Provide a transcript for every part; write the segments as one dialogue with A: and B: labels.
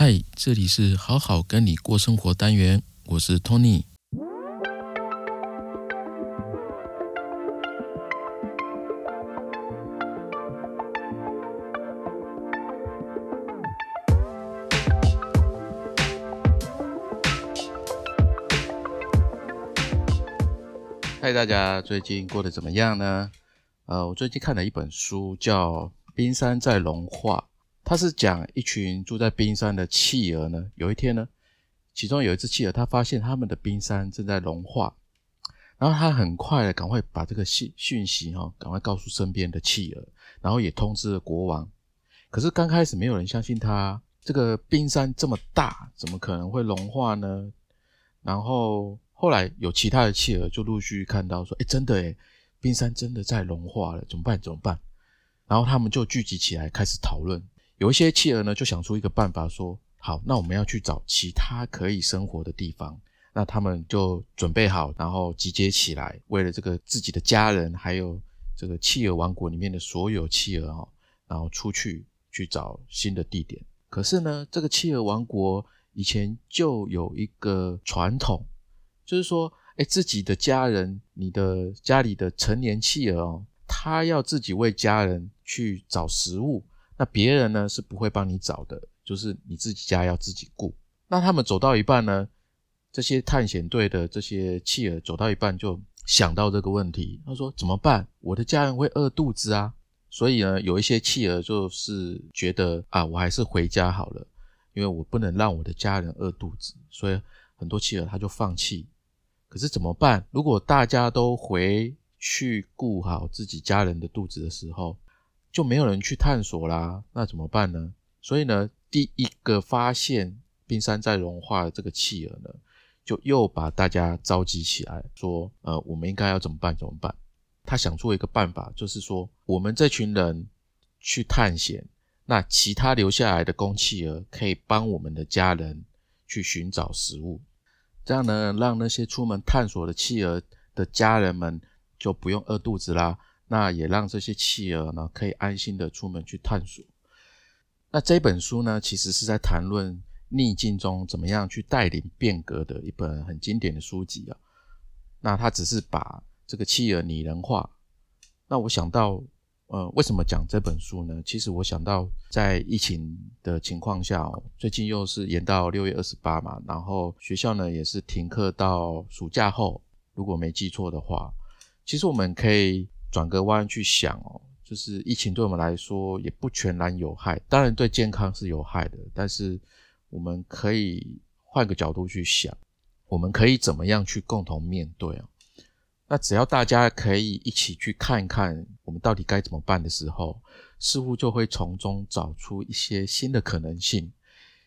A: 嗨，这里是好好跟你过生活单元，我是 Tony。嗨，大家最近过得怎么样呢？呃，我最近看了一本书，叫《冰山在融化》。它是讲一群住在冰山的企鹅呢，有一天呢，其中有一只企鹅，它发现他们的冰山正在融化，然后它很快的赶快把这个信讯息哈，赶快告诉身边的企鹅，然后也通知了国王。可是刚开始没有人相信他，这个冰山这么大，怎么可能会融化呢？然后后来有其他的企鹅就陆续看到说，哎，真的哎，冰山真的在融化了，怎么办？怎么办？然后他们就聚集起来开始讨论。有一些企鹅呢，就想出一个办法，说好，那我们要去找其他可以生活的地方。那他们就准备好，然后集结起来，为了这个自己的家人，还有这个企鹅王国里面的所有企鹅哈，然后出去去找新的地点。可是呢，这个企鹅王国以前就有一个传统，就是说，哎，自己的家人，你的家里的成年企鹅哦，他要自己为家人去找食物。那别人呢是不会帮你找的，就是你自己家要自己顾。那他们走到一半呢，这些探险队的这些企鹅走到一半就想到这个问题，他说怎么办？我的家人会饿肚子啊！所以呢，有一些企鹅就是觉得啊，我还是回家好了，因为我不能让我的家人饿肚子，所以很多企鹅他就放弃。可是怎么办？如果大家都回去顾好自己家人的肚子的时候，就没有人去探索啦，那怎么办呢？所以呢，第一个发现冰山在融化的这个企鹅呢，就又把大家召集起来，说：呃，我们应该要怎么办？怎么办？他想出一个办法，就是说，我们这群人去探险，那其他留下来的公企鹅可以帮我们的家人去寻找食物，这样呢，让那些出门探索的企鹅的家人们就不用饿肚子啦。那也让这些企鹅呢，可以安心的出门去探索。那这本书呢，其实是在谈论逆境中怎么样去带领变革的一本很经典的书籍啊。那它只是把这个企鹅拟人化。那我想到，呃，为什么讲这本书呢？其实我想到，在疫情的情况下，最近又是延到六月二十八嘛，然后学校呢也是停课到暑假后，如果没记错的话，其实我们可以。转个弯去想哦，就是疫情对我们来说也不全然有害，当然对健康是有害的。但是我们可以换个角度去想，我们可以怎么样去共同面对啊？那只要大家可以一起去看一看我们到底该怎么办的时候，似乎就会从中找出一些新的可能性。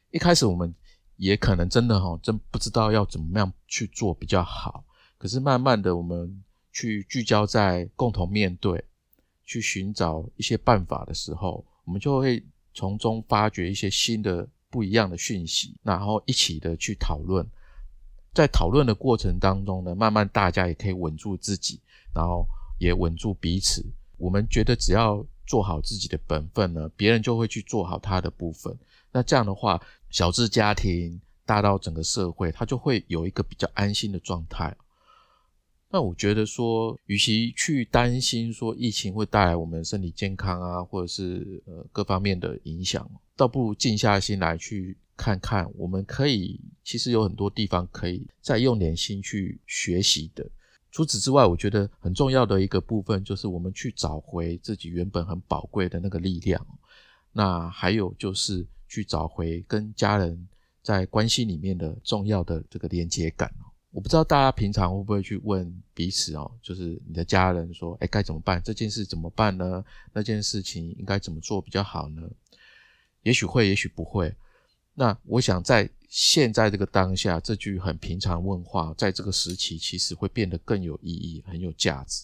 A: 一开始我们也可能真的哈，真不知道要怎么样去做比较好。可是慢慢的我们。去聚焦在共同面对，去寻找一些办法的时候，我们就会从中发掘一些新的不一样的讯息，然后一起的去讨论。在讨论的过程当中呢，慢慢大家也可以稳住自己，然后也稳住彼此。我们觉得只要做好自己的本分呢，别人就会去做好他的部分。那这样的话，小至家庭，大到整个社会，它就会有一个比较安心的状态。那我觉得说，与其去担心说疫情会带来我们身体健康啊，或者是呃各方面的影响，倒不如静下心来去看看，我们可以其实有很多地方可以再用点心去学习的。除此之外，我觉得很重要的一个部分就是我们去找回自己原本很宝贵的那个力量。那还有就是去找回跟家人在关系里面的重要的这个连接感。我不知道大家平常会不会去问彼此哦，就是你的家人说，哎，该怎么办？这件事怎么办呢？那件事情应该怎么做比较好呢？也许会，也许不会。那我想在现在这个当下，这句很平常问话，在这个时期其实会变得更有意义、很有价值，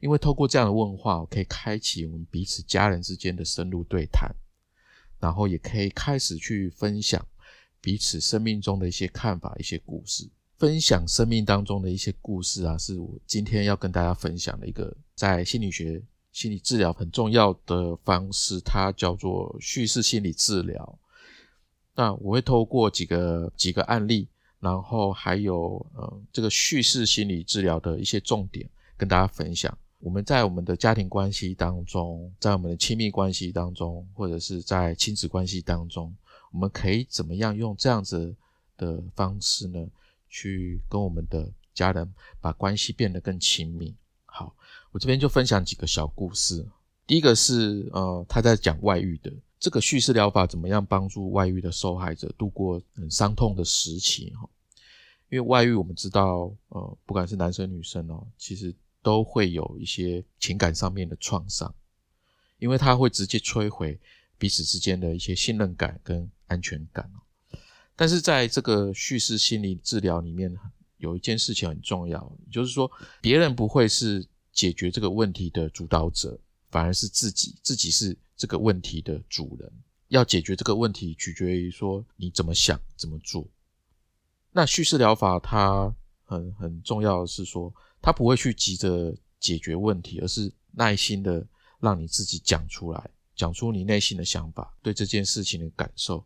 A: 因为透过这样的问话，可以开启我们彼此家人之间的深入对谈，然后也可以开始去分享彼此生命中的一些看法、一些故事。分享生命当中的一些故事啊，是我今天要跟大家分享的一个在心理学、心理治疗很重要的方式，它叫做叙事心理治疗。那我会透过几个几个案例，然后还有呃这个叙事心理治疗的一些重点跟大家分享。我们在我们的家庭关系当中，在我们的亲密关系当中，或者是在亲子关系当中，我们可以怎么样用这样子的方式呢，去跟我们的家人把关系变得更亲密？好，我这边就分享几个小故事。第一个是呃他在讲外遇的这个叙事疗法怎么样帮助外遇的受害者度过很伤痛的时期哈？因为外遇我们知道呃不管是男生女生哦，其实。都会有一些情感上面的创伤，因为它会直接摧毁彼此之间的一些信任感跟安全感但是在这个叙事心理治疗里面，有一件事情很重要，就是说别人不会是解决这个问题的主导者，反而是自己，自己是这个问题的主人。要解决这个问题，取决于说你怎么想、怎么做。那叙事疗法它很很重要的是说。它不会去急着解决问题，而是耐心的让你自己讲出来，讲出你内心的想法，对这件事情的感受。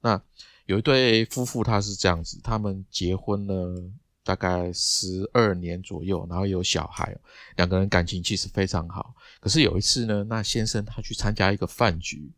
A: 那有一对夫妇，他是这样子，他们结婚了大概十二年左右，然后有小孩，两个人感情其实非常好。可是有一次呢，那先生他去参加一个饭局，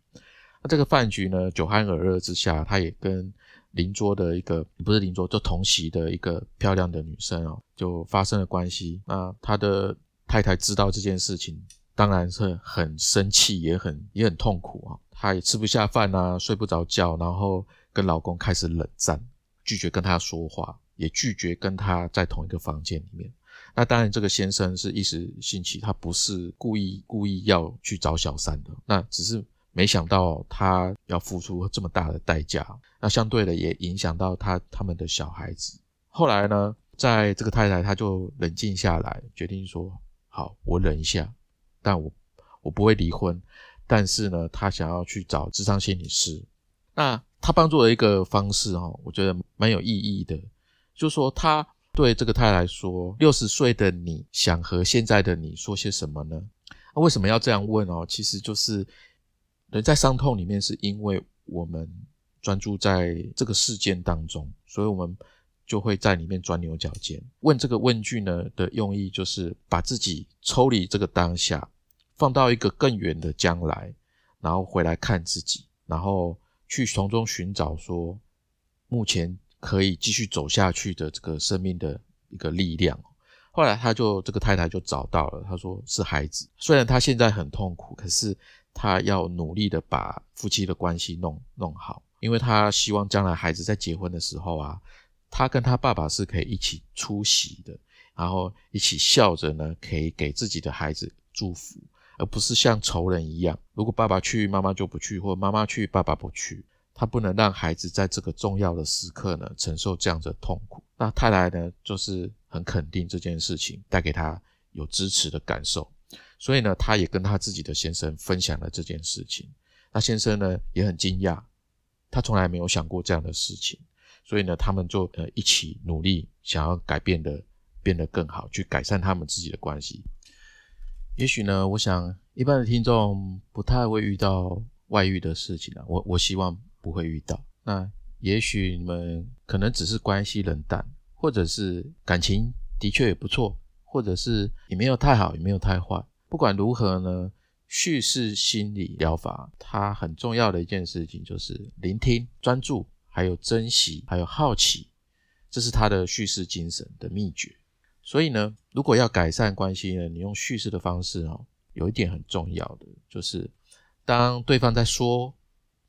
A: 那这个饭局呢，酒酣耳热之下，他也跟。邻桌的一个不是邻桌，就同席的一个漂亮的女生哦，就发生了关系。那他的太太知道这件事情，当然是很生气，也很也很痛苦啊。她也吃不下饭啊，睡不着觉，然后跟老公开始冷战，拒绝跟他说话，也拒绝跟他在同一个房间里面。那当然，这个先生是一时兴起，他不是故意故意要去找小三的，那只是。没想到他要付出这么大的代价，那相对的也影响到他他们的小孩子。后来呢，在这个太太，她就冷静下来，决定说：“好，我忍一下，但我我不会离婚。但是呢，她想要去找智商心理师。那他帮助的一个方式哦，我觉得蛮有意义的，就是说他对这个太太说：六十岁的你想和现在的你说些什么呢？那为什么要这样问哦？其实就是。人在伤痛里面，是因为我们专注在这个事件当中，所以我们就会在里面钻牛角尖。问这个问句呢的用意，就是把自己抽离这个当下，放到一个更远的将来，然后回来看自己，然后去从中寻找说目前可以继续走下去的这个生命的一个力量。后来他就这个太太就找到了，他说是孩子，虽然他现在很痛苦，可是。他要努力的把夫妻的关系弄弄好，因为他希望将来孩子在结婚的时候啊，他跟他爸爸是可以一起出席的，然后一起笑着呢，可以给自己的孩子祝福，而不是像仇人一样，如果爸爸去，妈妈就不去，或者妈妈去，爸爸不去，他不能让孩子在这个重要的时刻呢承受这样的痛苦。那太太呢，就是很肯定这件事情，带给他有支持的感受。所以呢，他也跟他自己的先生分享了这件事情。那先生呢也很惊讶，他从来没有想过这样的事情。所以呢，他们就呃一起努力，想要改变的变得更好，去改善他们自己的关系。也许呢，我想一般的听众不太会遇到外遇的事情啊，我我希望不会遇到。那也许你们可能只是关系冷淡，或者是感情的确也不错，或者是也没有太好，也没有太坏。不管如何呢，叙事心理疗法它很重要的一件事情就是聆听、专注，还有珍惜，还有好奇，这是它的叙事精神的秘诀。所以呢，如果要改善关系呢，你用叙事的方式哦，有一点很重要的就是，当对方在说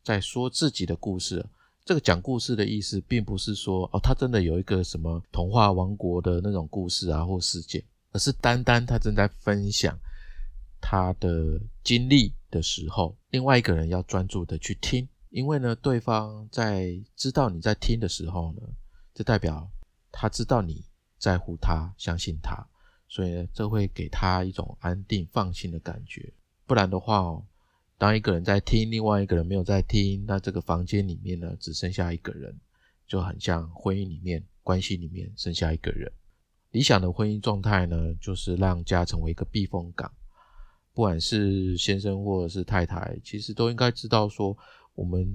A: 在说自己的故事，这个讲故事的意思，并不是说哦，他真的有一个什么童话王国的那种故事啊或事件，而是单单他正在分享。他的经历的时候，另外一个人要专注的去听，因为呢，对方在知道你在听的时候呢，就代表他知道你在乎他，相信他，所以呢，这会给他一种安定、放心的感觉。不然的话哦，当一个人在听，另外一个人没有在听，那这个房间里面呢，只剩下一个人，就很像婚姻里面、关系里面剩下一个人。理想的婚姻状态呢，就是让家成为一个避风港。不管是先生或者是太太，其实都应该知道说，我们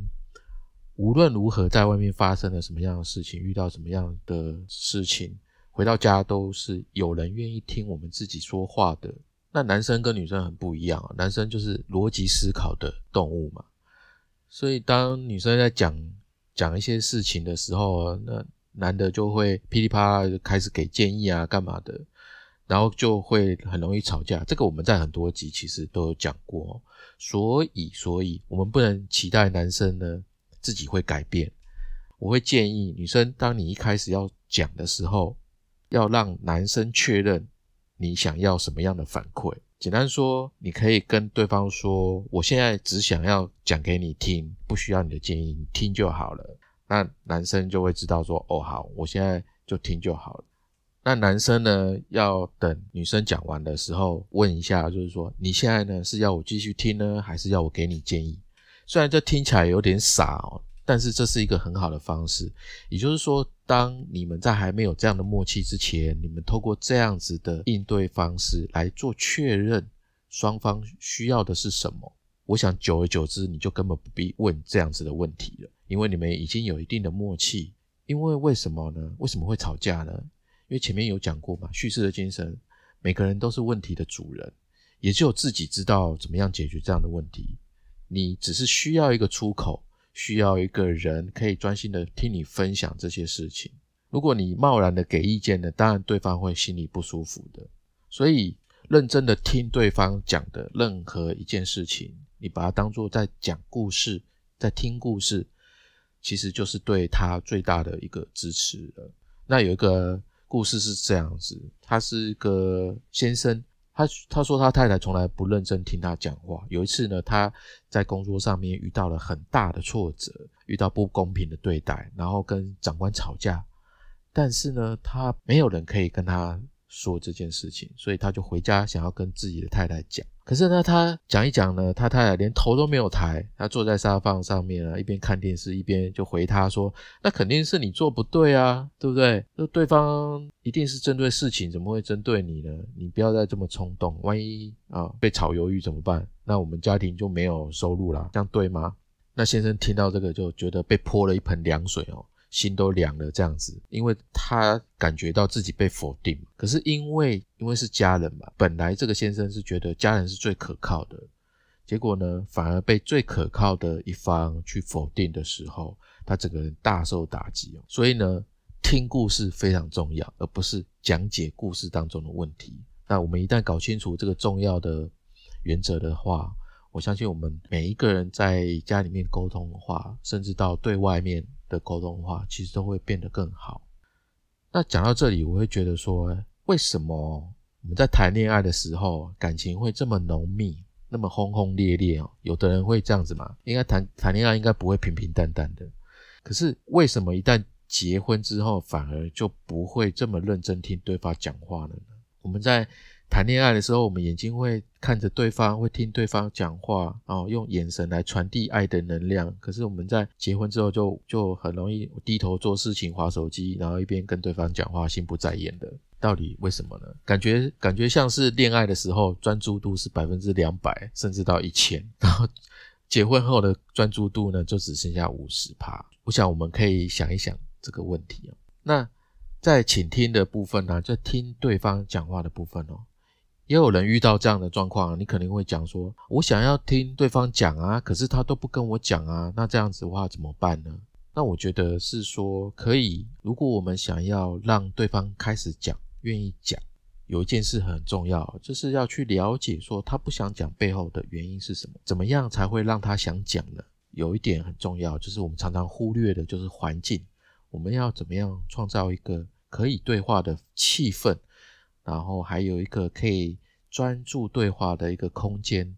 A: 无论如何在外面发生了什么样的事情，遇到什么样的事情，回到家都是有人愿意听我们自己说话的。那男生跟女生很不一样，男生就是逻辑思考的动物嘛，所以当女生在讲讲一些事情的时候，那男的就会噼里啪啦就开始给建议啊，干嘛的？然后就会很容易吵架，这个我们在很多集其实都有讲过，所以所以我们不能期待男生呢自己会改变。我会建议女生，当你一开始要讲的时候，要让男生确认你想要什么样的反馈。简单说，你可以跟对方说：“我现在只想要讲给你听，不需要你的建议，你听就好了。”那男生就会知道说：“哦，好，我现在就听就好了。”那男生呢，要等女生讲完的时候，问一下，就是说你现在呢是要我继续听呢，还是要我给你建议？虽然这听起来有点傻哦，但是这是一个很好的方式。也就是说，当你们在还没有这样的默契之前，你们透过这样子的应对方式来做确认，双方需要的是什么？我想久而久之，你就根本不必问这样子的问题了，因为你们已经有一定的默契。因为为什么呢？为什么会吵架呢？因为前面有讲过嘛，叙事的精神，每个人都是问题的主人，也只有自己知道怎么样解决这样的问题。你只是需要一个出口，需要一个人可以专心的听你分享这些事情。如果你贸然的给意见呢，当然对方会心里不舒服的。所以认真的听对方讲的任何一件事情，你把它当做在讲故事，在听故事，其实就是对他最大的一个支持了。那有一个。故事是这样子，他是一个先生，他他说他太太从来不认真听他讲话。有一次呢，他在工作上面遇到了很大的挫折，遇到不公平的对待，然后跟长官吵架，但是呢，他没有人可以跟他。说这件事情，所以他就回家想要跟自己的太太讲。可是呢，他讲一讲呢，他太太连头都没有抬，他坐在沙发上面啊，一边看电视一边就回他说：“那肯定是你做不对啊，对不对？那对方一定是针对事情，怎么会针对你呢？你不要再这么冲动，万一啊被炒鱿鱼怎么办？那我们家庭就没有收入了，这样对吗？”那先生听到这个就觉得被泼了一盆凉水哦。心都凉了，这样子，因为他感觉到自己被否定。可是因为因为是家人嘛，本来这个先生是觉得家人是最可靠的，结果呢，反而被最可靠的一方去否定的时候，他整个人大受打击哦。所以呢，听故事非常重要，而不是讲解故事当中的问题。那我们一旦搞清楚这个重要的原则的话，我相信我们每一个人在家里面沟通的话，甚至到对外面。的沟通话，其实都会变得更好。那讲到这里，我会觉得说，为什么我们在谈恋爱的时候，感情会这么浓密，那么轰轰烈烈哦？有的人会这样子嘛？应该谈谈恋爱应该不会平平淡淡的。可是为什么一旦结婚之后，反而就不会这么认真听对方讲话了呢？我们在。谈恋爱的时候，我们眼睛会看着对方，会听对方讲话，哦，用眼神来传递爱的能量。可是我们在结婚之后，就就很容易低头做事情、划手机，然后一边跟对方讲话，心不在焉的。到底为什么呢？感觉感觉像是恋爱的时候专注度是百分之两百，甚至到一千，然后结婚后的专注度呢，就只剩下五十趴。我想我们可以想一想这个问题哦。那在倾听的部分呢，就听对方讲话的部分哦。也有人遇到这样的状况，你肯定会讲说：“我想要听对方讲啊，可是他都不跟我讲啊，那这样子的话怎么办呢？”那我觉得是说，可以，如果我们想要让对方开始讲，愿意讲，有一件事很重要，就是要去了解说他不想讲背后的原因是什么，怎么样才会让他想讲呢？有一点很重要，就是我们常常忽略的，就是环境，我们要怎么样创造一个可以对话的气氛。然后还有一个可以专注对话的一个空间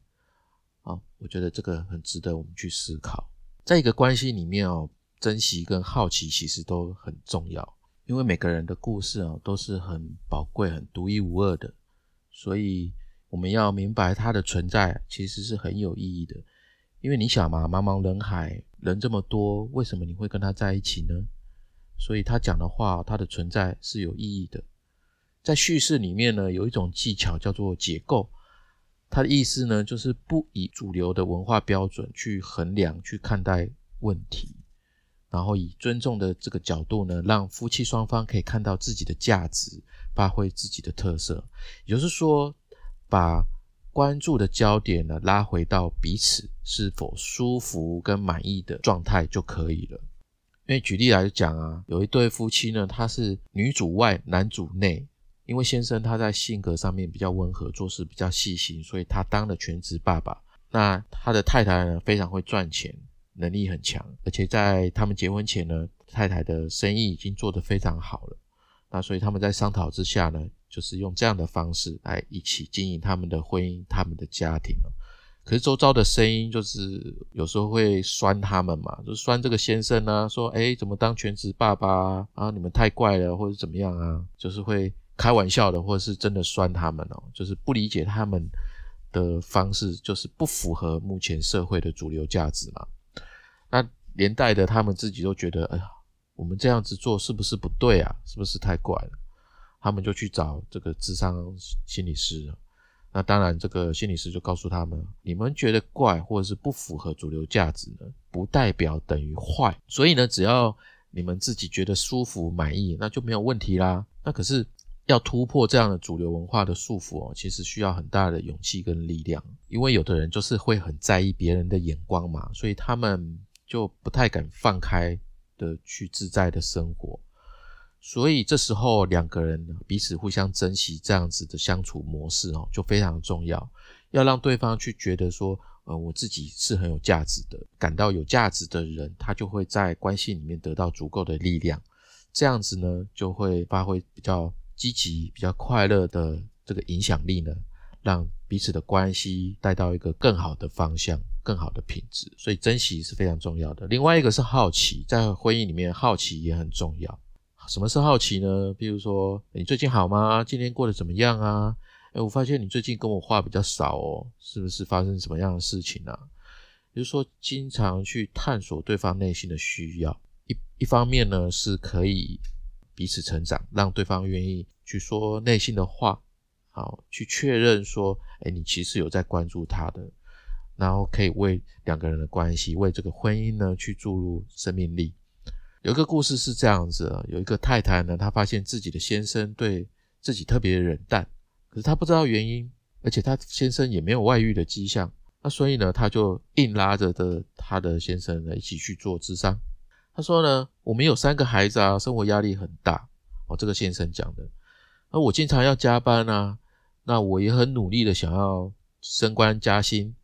A: 啊，我觉得这个很值得我们去思考。在一个关系里面哦，珍惜跟好奇其实都很重要，因为每个人的故事啊都是很宝贵、很独一无二的，所以我们要明白它的存在其实是很有意义的。因为你想嘛，茫茫人海，人这么多，为什么你会跟他在一起呢？所以他讲的话，他的存在是有意义的。在叙事里面呢，有一种技巧叫做解构，它的意思呢，就是不以主流的文化标准去衡量、去看待问题。然后以尊重的这个角度呢，让夫妻双方可以看到自己的价值，发挥自己的特色。也就是说，把关注的焦点呢拉回到彼此是否舒服跟满意的状态就可以了。因为举例来讲啊，有一对夫妻呢，他是女主外男主内，因为先生他在性格上面比较温和，做事比较细心，所以他当了全职爸爸。那他的太太呢，非常会赚钱。能力很强，而且在他们结婚前呢，太太的生意已经做得非常好了。那所以他们在商讨之下呢，就是用这样的方式来一起经营他们的婚姻、他们的家庭可是周遭的声音就是有时候会酸他们嘛，就酸这个先生呢，说：“哎，怎么当全职爸爸啊？你们太怪了，或者怎么样啊？”就是会开玩笑的，或者是真的酸他们哦，就是不理解他们的方式，就是不符合目前社会的主流价值嘛。那连带的，他们自己都觉得，哎呀，我们这样子做是不是不对啊？是不是太怪了？他们就去找这个智商心理师。那当然，这个心理师就告诉他们，你们觉得怪或者是不符合主流价值呢，不代表等于坏。所以呢，只要你们自己觉得舒服满意，那就没有问题啦。那可是要突破这样的主流文化的束缚哦，其实需要很大的勇气跟力量。因为有的人就是会很在意别人的眼光嘛，所以他们。就不太敢放开的去自在的生活，所以这时候两个人彼此互相珍惜这样子的相处模式哦，就非常重要。要让对方去觉得说，呃，我自己是很有价值的，感到有价值的人，他就会在关系里面得到足够的力量，这样子呢，就会发挥比较积极、比较快乐的这个影响力呢，让彼此的关系带到一个更好的方向。更好的品质，所以珍惜是非常重要的。另外一个是好奇，在婚姻里面，好奇也很重要。什么是好奇呢？比如说，你最近好吗？今天过得怎么样啊？哎，我发现你最近跟我话比较少哦，是不是发生什么样的事情啊？比如说，经常去探索对方内心的需要，一一方面呢，是可以彼此成长，让对方愿意去说内心的话，好，去确认说，哎，你其实有在关注他的。然后可以为两个人的关系，为这个婚姻呢去注入生命力。有一个故事是这样子：有一个太太呢，她发现自己的先生对自己特别冷淡，可是她不知道原因，而且她先生也没有外遇的迹象。那所以呢，她就硬拉着的她的先生呢一起去做智商。他说呢，我们有三个孩子啊，生活压力很大。哦，这个先生讲的。那我经常要加班啊，那我也很努力的想要升官加薪。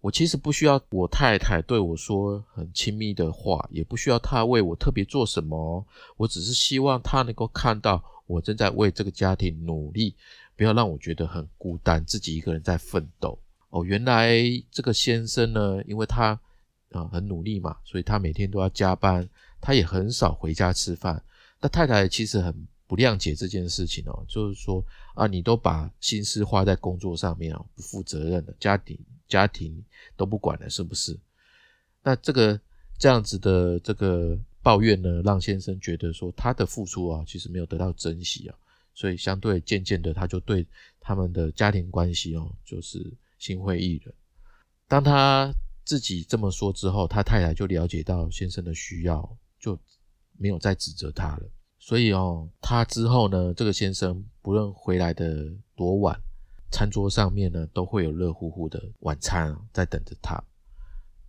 A: 我其实不需要我太太对我说很亲密的话，也不需要她为我特别做什么。我只是希望她能够看到我正在为这个家庭努力，不要让我觉得很孤单，自己一个人在奋斗。哦，原来这个先生呢，因为他啊很努力嘛，所以他每天都要加班，他也很少回家吃饭。那太太其实很不谅解这件事情哦，就是说啊，你都把心思花在工作上面啊，不负责任的家庭。家庭都不管了，是不是？那这个这样子的这个抱怨呢，让先生觉得说他的付出啊，其实没有得到珍惜啊，所以相对渐渐的，他就对他们的家庭关系哦，就是心灰意冷。当他自己这么说之后，他太太就了解到先生的需要，就没有再指责他了。所以哦，他之后呢，这个先生不论回来的多晚。餐桌上面呢，都会有热乎乎的晚餐在等着他，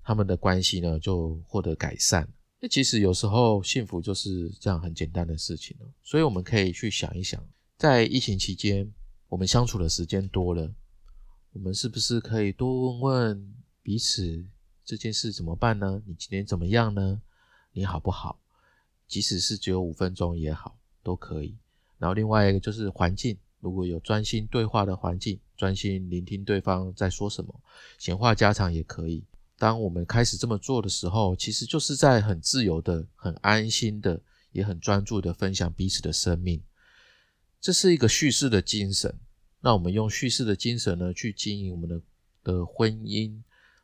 A: 他们的关系呢就获得改善。那其实有时候幸福就是这样很简单的事情哦。所以我们可以去想一想，在疫情期间，我们相处的时间多了，我们是不是可以多问问彼此这件事怎么办呢？你今天怎么样呢？你好不好？即使是只有五分钟也好，都可以。然后另外一个就是环境。如果有专心对话的环境，专心聆听对方在说什么，闲话家常也可以。当我们开始这么做的时候，其实就是在很自由的、很安心的、也很专注的分享彼此的生命。这是一个叙事的精神。那我们用叙事的精神呢，去经营我们的的婚姻，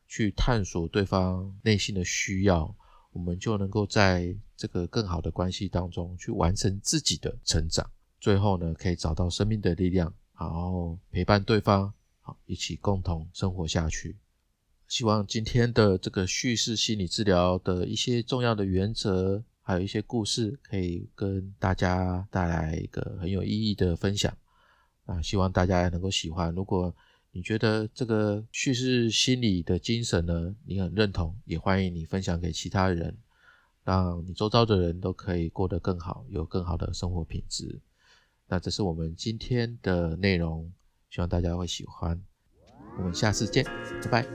A: 去探索对方内心的需要，我们就能够在这个更好的关系当中去完成自己的成长。最后呢，可以找到生命的力量，然后陪伴对方，好一起共同生活下去。希望今天的这个叙事心理治疗的一些重要的原则，还有一些故事可以跟大家带来一个很有意义的分享啊，希望大家能够喜欢。如果你觉得这个叙事心理的精神呢，你很认同，也欢迎你分享给其他人，让你周遭的人都可以过得更好，有更好的生活品质。那这是我们今天的内容，希望大家会喜欢。我们下次见，拜拜。